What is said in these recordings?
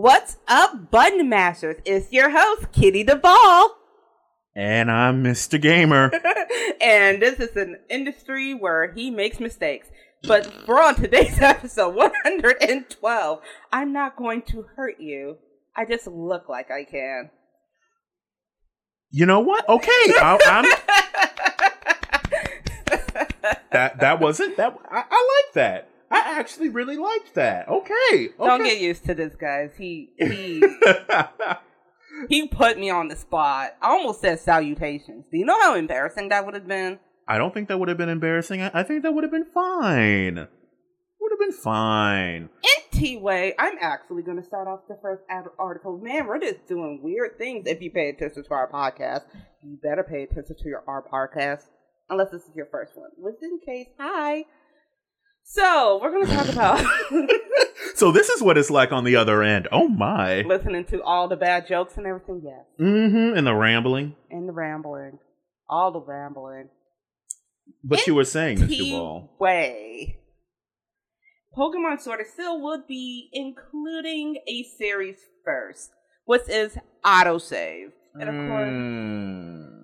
What's up, Button Mashers? It's your host, Kitty DeVall. And I'm Mr. Gamer. and this is an industry where he makes mistakes. But for on today's episode 112, I'm not going to hurt you. I just look like I can. You know what? Okay, I, that that wasn't that. I, I like that. I actually really liked that. Okay, okay. Don't get used to this, guys. He he he put me on the spot. I almost said salutations. Do you know how embarrassing that would have been? I don't think that would have been embarrassing. I, I think that would have been fine. Would have been fine. Anyway, I'm actually going to start off the first ad- article. Man, we're just doing weird things if you pay attention to our podcast. You better pay attention to your our podcast, unless this is your first one. Which in case, hi. So we're going to talk about. so this is what it's like on the other end. Oh my! Listening to all the bad jokes and everything. Yes. Mm-hmm. And the rambling. And the rambling. All the rambling. But you were saying, Mr. Ball. Way. Pokemon Sword and Shield would be including a series first, which is autosave. And of course, Mm.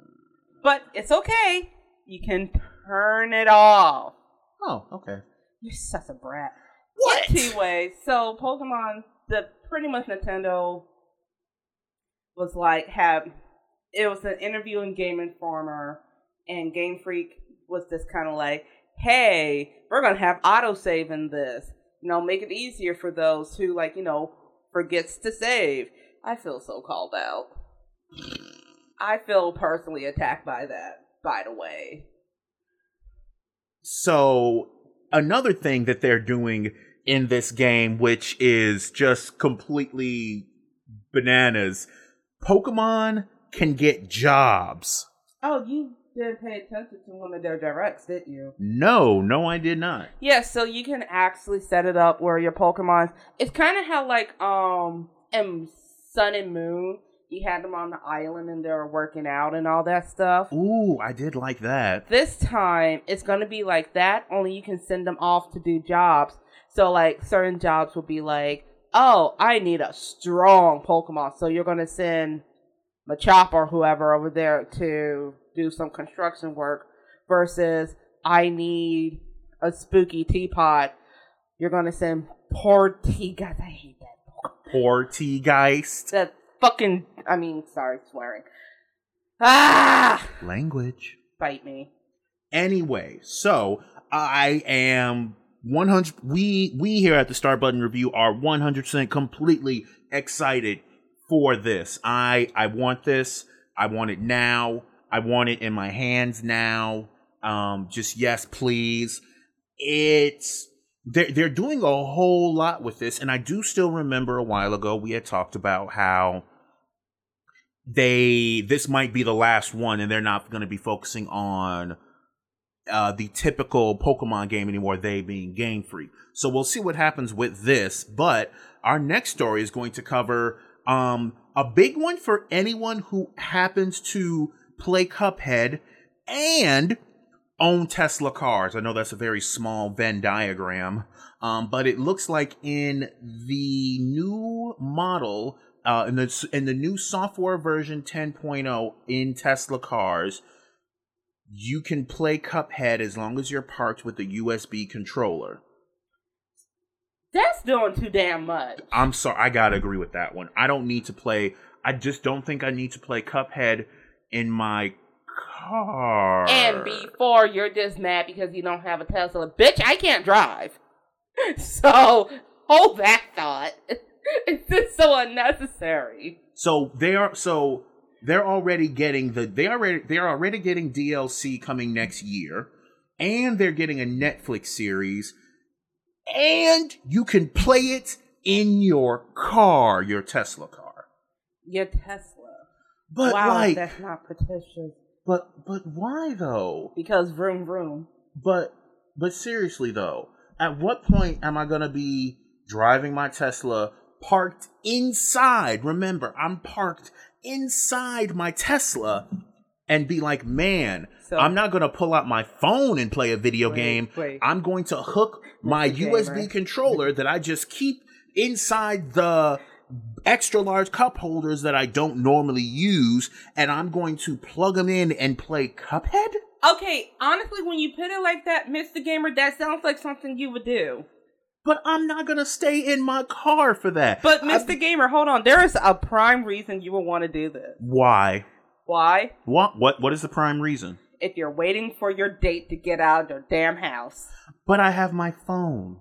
but it's okay. You can turn it off. Oh, okay. You're such a brat. What? Anyway, so Pokemon, the pretty much Nintendo was like have it was an interview in Game Informer, and Game Freak was just kind of like, "Hey, we're gonna have autosave in this. You know, make it easier for those who like you know forgets to save." I feel so called out. I feel personally attacked by that. By the way, So another thing that they're doing in this game, which is just completely bananas, Pokemon can get jobs. oh, you didn't pay attention to one of their directs, did you? No, no, I did not. Yeah, so you can actually set it up where your Pokemon. It's kind of how like um in Sun and Moon, you had them on the island and they were working out and all that stuff. Ooh, I did like that. This time it's gonna be like that. Only you can send them off to do jobs. So like certain jobs will be like, oh, I need a strong Pokemon. So you're gonna send Machop or whoever over there to do some construction work versus I need a spooky teapot. You're gonna send Polteageist. I hate that. Polteageist. That fucking. I mean, sorry, swearing. Ah, Language. bite me. Anyway, so I am 100 we we here at the Start Button Review are 100% completely excited for this. I I want this. I want it now. I want it in my hands now. Um just yes, please. It's they're they're doing a whole lot with this and I do still remember a while ago we had talked about how they this might be the last one and they're not going to be focusing on uh, the typical Pokemon game anymore, they being Game Freak. So we'll see what happens with this. But our next story is going to cover um, a big one for anyone who happens to play Cuphead and own Tesla cars. I know that's a very small Venn diagram, um, but it looks like in the new model, uh, in the in the new software version 10.0 in Tesla cars, you can play Cuphead as long as you're parked with a USB controller. That's doing too damn much. I'm sorry, I gotta agree with that one. I don't need to play. I just don't think I need to play Cuphead in my car. And before you're just mad because you don't have a Tesla, bitch, I can't drive. So hold that thought. It's just so unnecessary. So they are so they're already getting the they already they're already getting DLC coming next year, and they're getting a Netflix series, and you can play it in your car, your Tesla car. Your Tesla. But wow, like, that's not pretentious. but but why though? Because vroom vroom. But but seriously though, at what point am I gonna be driving my Tesla parked inside? Remember, I'm parked inside my Tesla and be like, man, So- I'm not gonna pull out my phone and play a video Wait, game. wait. I'm going to hook my Mr. USB Gamer. controller that I just keep inside the extra large cup holders that I don't normally use, and I'm going to plug them in and play Cuphead? Okay, honestly, when you put it like that, Mr. Gamer, that sounds like something you would do. But I'm not gonna stay in my car for that. But I- Mr. Gamer, hold on. There is a prime reason you would want to do this. why? Why? What? What? What is the prime reason? If you're waiting for your date to get out of their damn house. But I have my phone.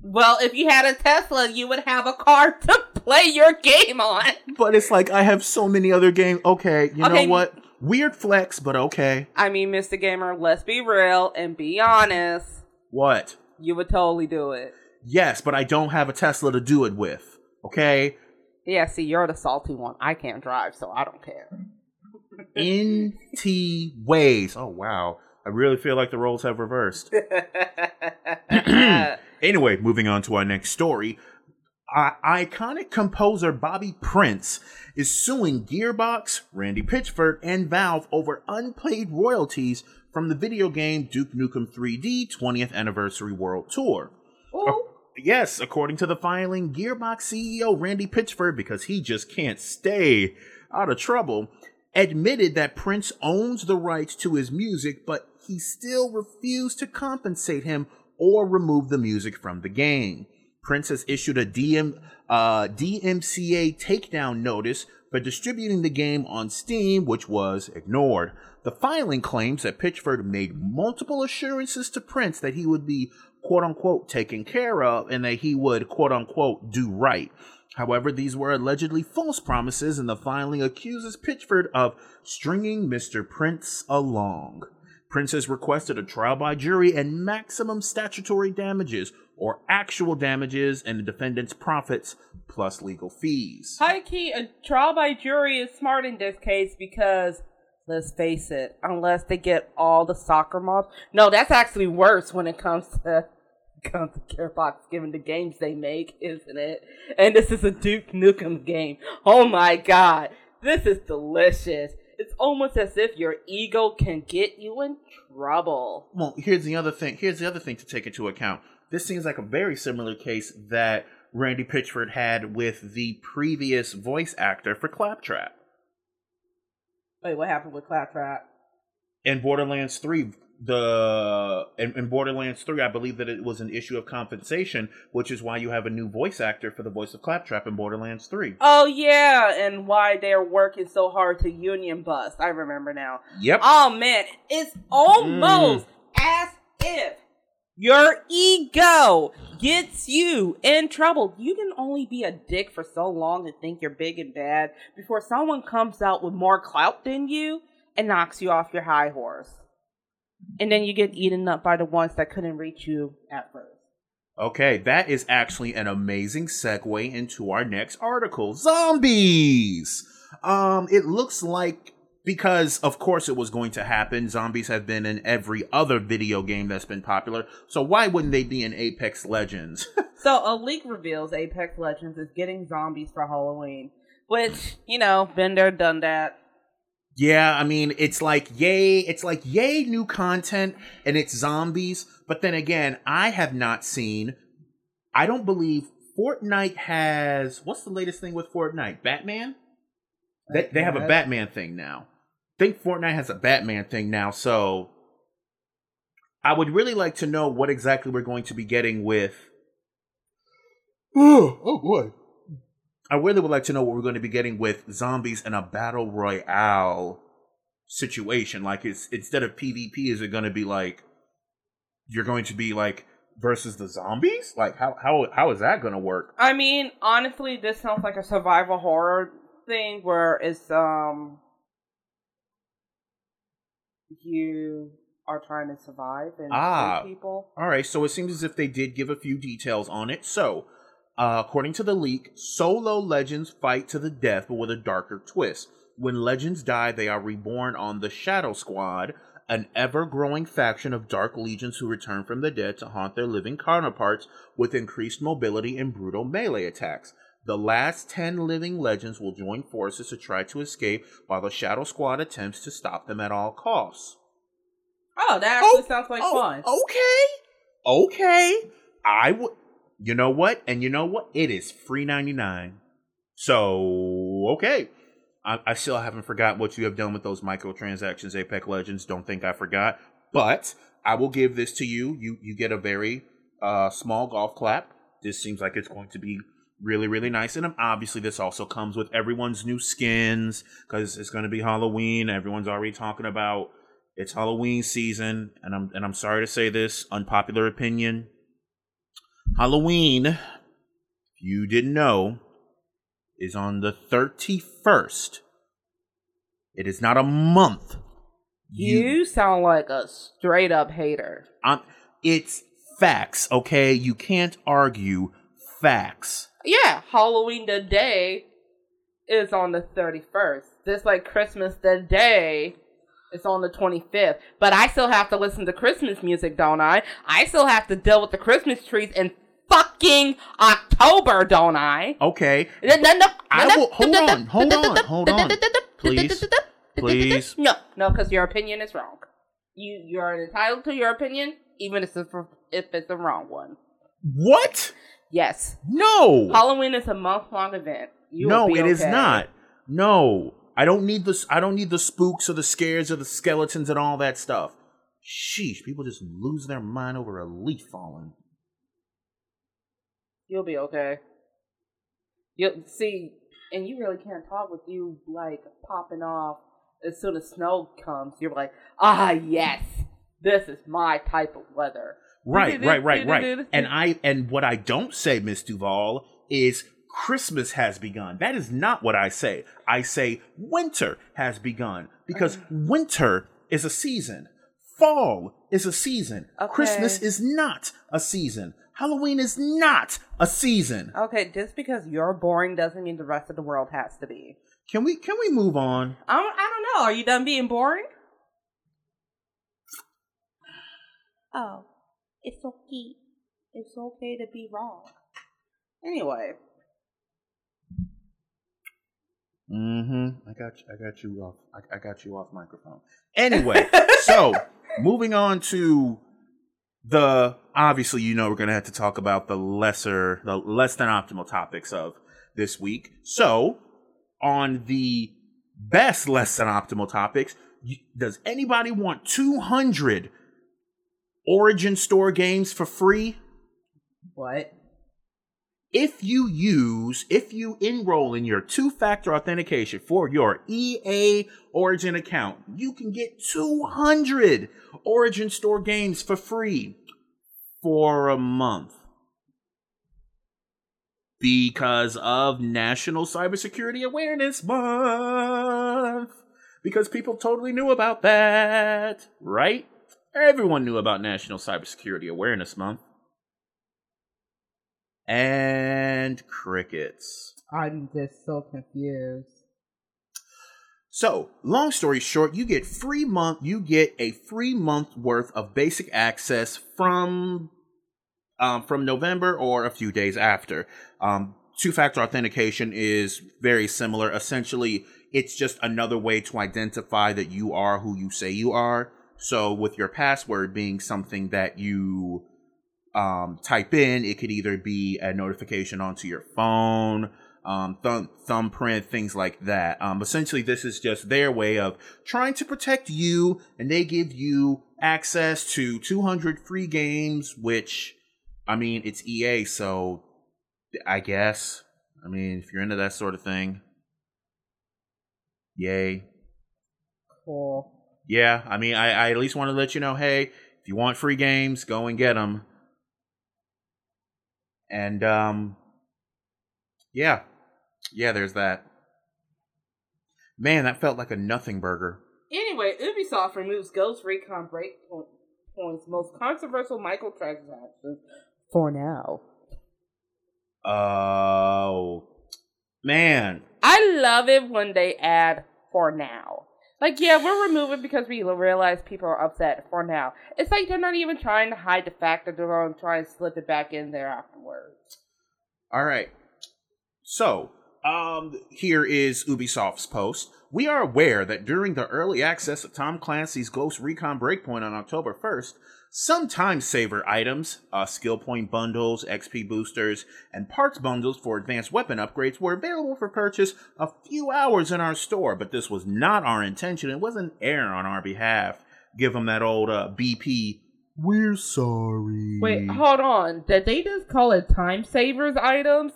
Well, if you had a Tesla, you would have a car to play your game on. But it's like I have so many other games. Okay, you Okay. know what? Weird flex, but okay. I mean, Mr. Gamer, let's be real and be honest. What? You would totally do it. Yes, but I don't have a Tesla to do it with. Okay? Yeah, see, you're the salty one. I can't drive, so I don't care. NT ways. Oh wow. I really feel like the roles have reversed. Anyway, moving on to our next story. Iconic composer Bobby Prince is suing Gearbox, Randy Pitchford, and Valve over unpaid royalties from the video game Duke Nukem 3D 20th Anniversary World Tour. Ooh. Yes, according to the filing, Gearbox CEO Randy Pitchford, because he just can't stay out of trouble, admitted that Prince owns the rights to his music, but he still refused to compensate him or remove the music from the game. Prince has issued a DM, uh, DMCA takedown notice for distributing the game on Steam, which was ignored. The filing claims that Pitchford made multiple assurances to Prince that he would be quote unquote taken care of and that he would quote unquote do right. However, these were allegedly false promises, and the filing accuses Pitchford of stringing Mr. Prince along. Prince has requested a trial by jury and maximum statutory damages, or actual damages and the defendant's profits, plus legal fees. High key, a trial by jury is smart in this case because, let's face it, unless they get all the soccer moms. No, that's actually worse when it comes to comes to Gearbox given the games they make, isn't it? And this is a Duke Nukem game. Oh my god, this is delicious. It's almost as if your ego can get you in trouble. Well, here's the other thing. Here's the other thing to take into account. This seems like a very similar case that Randy Pitchford had with the previous voice actor for Claptrap. Wait, what happened with Claptrap? in Borderlands 3 the in, in Borderlands 3 I believe that it was an issue of compensation which is why you have a new voice actor for the voice of Claptrap in Borderlands 3. Oh yeah, and why they're working so hard to union bust. I remember now. Yep. Oh man, it's almost mm. as if your ego gets you in trouble. You can only be a dick for so long and think you're big and bad before someone comes out with more clout than you and knocks you off your high horse. And then you get eaten up by the ones that couldn't reach you at first. Okay, that is actually an amazing segue into our next article. Zombies. Um it looks like because of course it was going to happen. Zombies have been in every other video game that's been popular. So why wouldn't they be in Apex Legends? So a leak reveals Apex Legends is getting zombies for Halloween. Which, you know, been there, done that. Yeah, I mean, it's like yay, it's like yay new content and it's zombies, but then again, I have not seen I don't believe Fortnite has what's the latest thing with Fortnite? Batman? They they have a Batman thing now. I think Fortnite has a Batman thing now, so I would really like to know what exactly we're going to be getting with Oh, oh boy. I really would like to know what we're going to be getting with zombies in a battle royale situation. Like, it's instead of PvP, is it going to be like you're going to be like versus the zombies? Like, how how how is that going to work? I mean, honestly, this sounds like a survival horror thing where it's um you are trying to survive and Ah. people. All right, so it seems as if they did give a few details on it. So, uh, according to the leak, solo legends fight to the death, but with a darker twist. When legends die, they are reborn on the Shadow Squad, an ever growing faction of dark legions who return from the dead to haunt their living counterparts with increased mobility and brutal melee attacks. The last 10 living legends will join forces to try to escape while the Shadow Squad attempts to stop them at all costs. Oh, that actually sounds like fun. Okay. Okay. I would you know what? And you know what? It is free ninety nine. So okay. I, I still haven't forgot what you have done with those microtransactions, Apex Legends. Don't think I forgot. But I will give this to you. You you get a very uh, small golf clap. This seems like it's going to be really really nice. And obviously this also comes with everyone's new skins because it's going to be halloween. Everyone's already talking about it's halloween season. And i'm and i'm sorry to say this unpopular opinion. Halloween if you didn't know is on the 31st it is not a month. You, sound like a straight up hater. um, it's facts okay? You can't argue facts Yeah, Halloween the day is on the 31st. Just like Christmas the day is on the 25th. But I still have to listen to Christmas music, don't I? I still have to deal with the Christmas trees in fucking October, don't I? okay No, I will- hold on, hold on, hold on. Please, please. No, no, because your opinion is wrong. You you are entitled to your opinion, even if it's a, if it's the wrong one. what Yes, no Halloween is a month long event. You no it is not no i don't need the i don't need the spooks or the scares or the skeletons and all that stuff sheesh people just lose their mind over a leaf falling You'll be okay. You'll see, and you really can't talk with you like popping off as soon as snow comes. You're like, ah, yes, this is my type of weather. Right right right right. And i and what i don't say miss duval is christmas has begun. That is not what i say. I say winter has begun because mm. winter is a season. Fall is a season. Okay. christmas is not a season. Halloween is not a season. Okay, just because you're boring doesn't mean the rest of the world has to be. can we can we move on? I don't, I don't know. Are you done being boring? Oh, it's okay. It's okay to be wrong. Anyway, Mm-hmm. I got you, I got you off. I, I got you off microphone. Anyway, so moving on to the obviously you know we're gonna have to talk about the lesser the less than optimal topics of this week. So on the best less than optimal topics, does anybody want 200 Origin Store games for free? what? if you use, if you enroll in your two factor authentication for your EA Origin account, you can get 200 Origin Store games for free for a month. Because of National Cybersecurity Awareness Month. Because people totally knew about that, right? Everyone knew about National Cybersecurity Awareness Month and crickets. I'm just so confused. So, long story short, you get free month you get a free month worth of basic access from um, from November or a few days after. Um, two-factor authentication is very similar. Essentially, it's just another way to identify that you are who you say you are. So, with your password being something that you um, type in. It could either be a notification onto your phone, um, thumb, thumbprint, things like that. Um, essentially, this is just their way of trying to protect you, and they give you access to 200 free games, which, I mean, it's EA, so I guess. I mean, if you're into that sort of thing, yay. Cool. Yeah, I mean, I, I at least want to let you know, hey, if you want free games, go and get them. And um, yeah, yeah, there's that. Man, that felt like a nothing burger. Anyway, Ubisoft removes Ghost Recon Breakpoint's most controversial microtransactions for now. Oh, man, I love it when they add for now. Like, yeah, we're removing because we realize people are upset for now. It's like they're not even trying to hide the fact that they're going to try and slip it back in there afterwards. All right. So, um, here is Ubisoft's post. We are aware that during the early access of Tom Clancy's Ghost Recon Breakpoint on October 1st, Some time saver items, uh, skill point bundles, XP boosters, and parts bundles for advanced weapon upgrades were available for purchase a few hours in our store, but this was not our intention. It wasn't air on our behalf. Give them that old uh, BP. We're sorry. Wait, hold on. Did they just call it time savers items?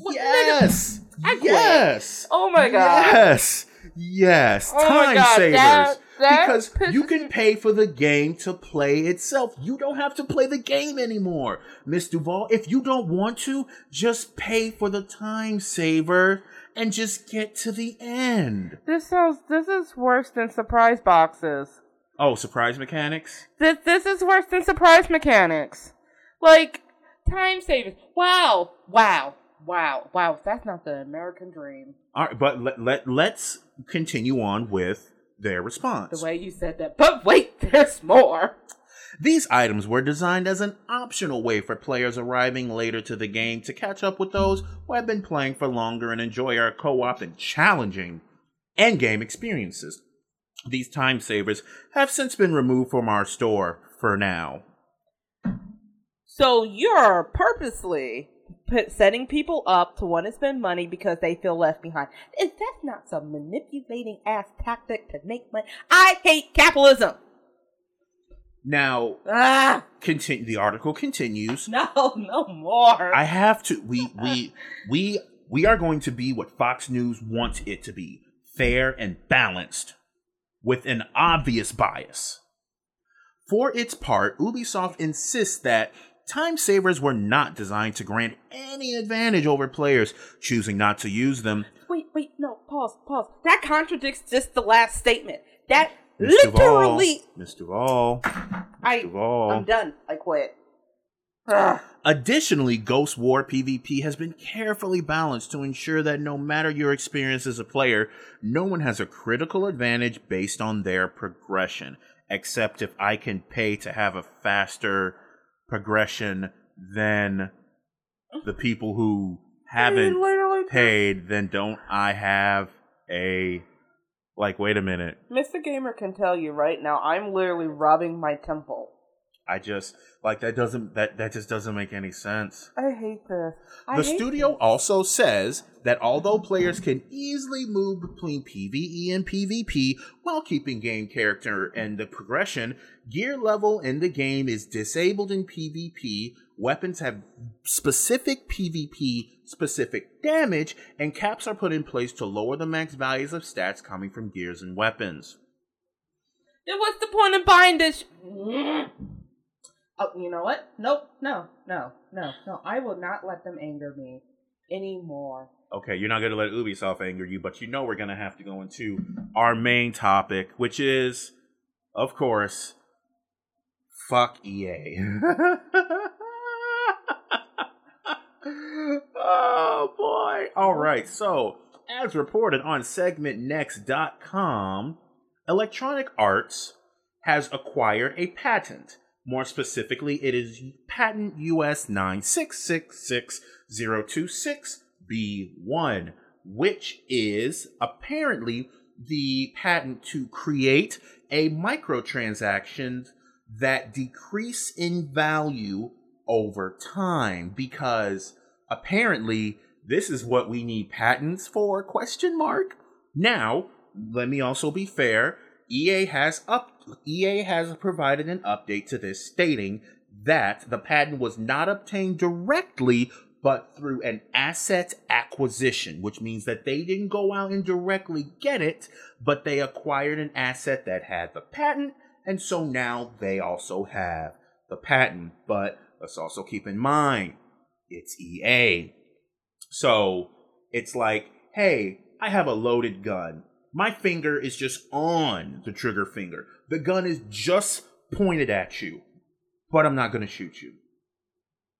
What- Yes. Yes. Oh my god. Yes. Yes. Oh Time God, savers. that because you can pay for the game to play itself. You don't have to play the game anymore. Miss Duval, if you don't want to, just pay for the time saver and just get to the end. This sounds. This is worse than surprise boxes. Oh, surprise mechanics? This this is worse than surprise mechanics. Like time savers. Wow, wow, wow, wow. That's not the American dream. All right, but let, let, let's continue on with their response. The way you said that. But wait, there's more. These items were designed as an optional way for players arriving later to the game to catch up with those who have been playing for longer and enjoy our co op and challenging endgame experiences. These time savers have since been removed from our store for now. So you're purposely put, setting people up to want to spend money because they feel left behind. Is that not some manipulating ass tactic to make money? I hate capitalism. Now, Ah, continue. The article continues. no, no more. I have to. We we we we are going to be what Fox News wants it to be: fair and balanced, with an obvious bias. For its part, Ubisoft insists that time savers were not designed to grant any advantage over players choosing not to use them. wait, wait, no, pause, pause. That contradicts just the last statement. That Miss literally. Duval, Miss Duval, I, Duval. I'm done. I quit. Ugh. Additionally, Ghost War PvP has been carefully balanced to ensure that no matter your experience as a player, no one has a critical advantage based on their progression, except if I can pay to have a faster progression than the people who haven't paid, then don't I have a like wait a minute. Mr. Gamer can tell you right now, I'm literally robbing my temple. I just like that doesn't that that just doesn't make any sense. I hate this. I The hate studio this. also says that although players can easily move between PvE and PvP while keeping game character and the progression, gear level in the game is disabled in PvP, weapons have specific PvP specific damage, and caps are put in place to lower the max values of stats coming from gears and weapons. Then what's the point of buying this? Oh, you know what? Nope. No. No. No. No. I will not let them anger me anymore. Okay, you're not going to let Ubisoft anger you, but you know we're going to have to go into our main topic, which is, of course, fuck EA. oh boy. All right, so as reported on segmentnext.com, Electronic Arts has acquired a patent. More specifically, it is patent US 9666026B1, which is apparently the patent to create a microtransaction that decrease in value over time because apparently this is what we need patents for? Question mark. Now let me also be fair. Ea has up ea has provided an update to this stating that the patent was not obtained directly but through an asset acquisition which means that they didn't go out and directly get it but they acquired an asset that had the patent and so now they also have the patent but let's also keep in mind it's ea so it's like, hey, I have a loaded gun. My finger is just on the trigger finger. The gun is just pointed at you, but I'm not going to shoot you.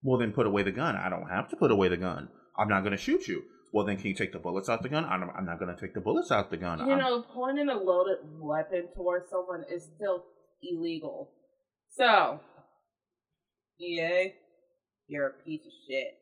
Well, then put away the gun. I don't have to put away the gun. I'm not going to shoot you. Well, then can you take the bullets out the gun? I'm, I'm not going to take the bullets out the gun. You I'm- know, pointing a loaded weapon towards someone is still illegal. So, EA, you're a piece of shit.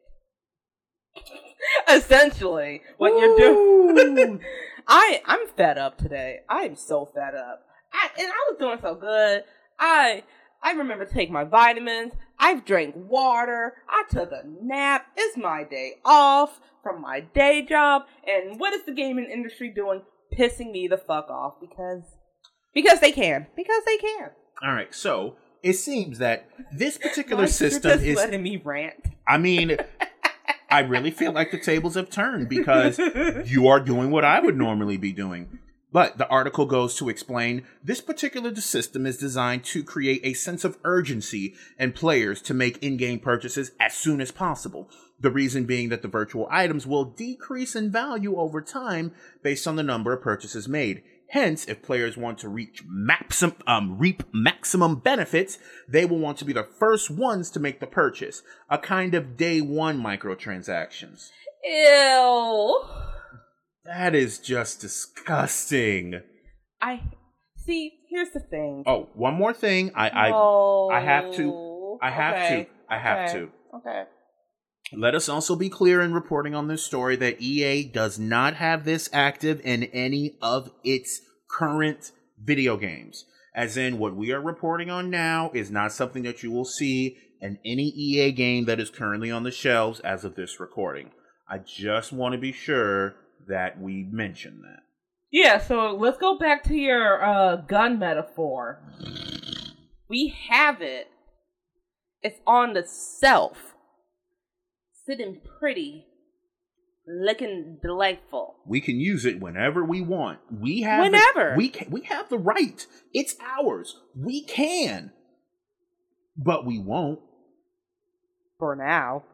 Essentially, what you're doing. I I'm fed up today. I'm so fed up. I and I was doing so good. I I remember to take my vitamins. I've drank water. I took a nap. It's my day off from my day job. And what is the gaming industry doing? Pissing me the fuck off because because they can. Because they can. All right, so it seems that this particular system just is. letting me rant. I mean, I really feel like the tables have turned because you are doing what I would normally be doing. But the article goes to explain this particular system is designed to create a sense of urgency in players to make in game purchases as soon as possible. The reason being that the virtual items will decrease in value over time based on the number of purchases made. Hence, if players want to reach maxim, um, reap maximum benefits, they will want to be the first ones to make the purchase. A kind of day one microtransactions. Ew. That is just disgusting. I see. Here's the thing. Oh, one more thing. I I, no. I have to- I have Okay. to. I have Okay. to. Okay. Let us also be clear in reporting on this story that EA does not have this active in any of its current video games. As in, what we are reporting on now is not something that you will see in any EA game that is currently on the shelves as of this recording. I just want to be sure that we mention that. Yeah, so let's go back to your uh, gun metaphor. We have it. It's on the shelf. Sitting pretty. Looking delightful. We can use it whenever we want. We have the- Whenever. we can, we have the right. It's ours. We can, but we won't. For now.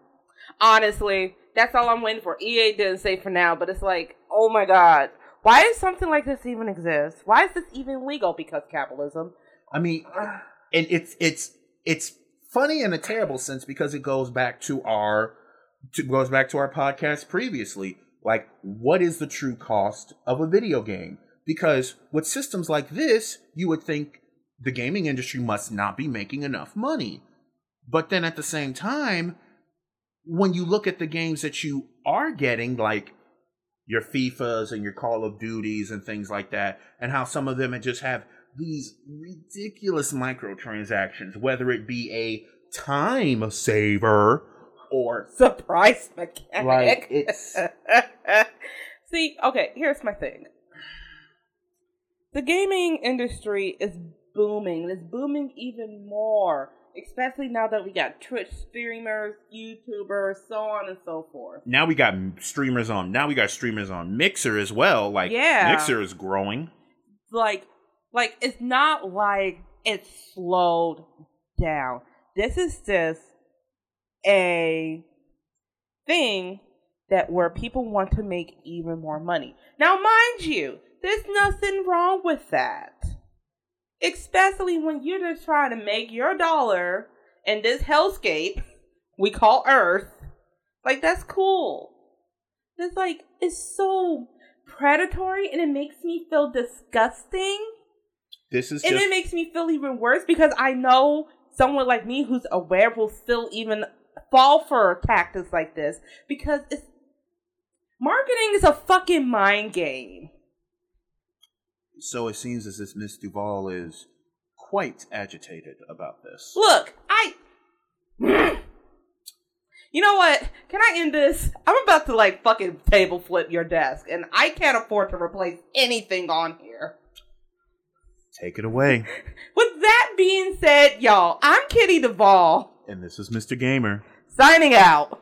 Honestly, that's all I'm waiting for. EA didn't say for now, but it's like, oh my god. Why does something like this even exist? Why is this even legal? Because capitalism. I mean, and it's it's it's funny in a terrible sense because it goes back to our to, goes back to our podcast previously. Like, what is the true cost of a video game? Because with systems like this, you would think the gaming industry must not be making enough money. But then at the same time, when you look at the games that you are getting, like your FIFAs and your Call of Duties and things like that, and how some of them just have these ridiculous microtransactions, whether it be a time saver or Surprise mechanic. Like, it's- See, okay, here's my thing. The gaming industry is booming. It's booming even more, especially now that we got Twitch streamers, YouTubers, so on and so forth. now we got streamers on. Now we got streamers on Mixer as well. Like Yeah. Mixer is growing. Like, like it's not like it's slowed down. This is just a thing that where people want to make even more money. Now, mind you, there's nothing wrong with that. Especially when you're just trying to make your dollar in this hellscape we call Earth. Like, that's cool. It's like, it's so predatory and it makes me feel disgusting. This is And just it makes me feel even worse because I know someone like me who's aware will still even fall for tactics like this because it's marketing is a fucking mind game. so. It seems as if Miss Duval is quite agitated about this. Look, I. You know what? Can I end this? I'm about to like fucking table flip your desk, and I can't afford to replace anything on here. Take it away. With that being said, y'all, I'm Kitty Duvall, And this is Mr. Gamer. signing out.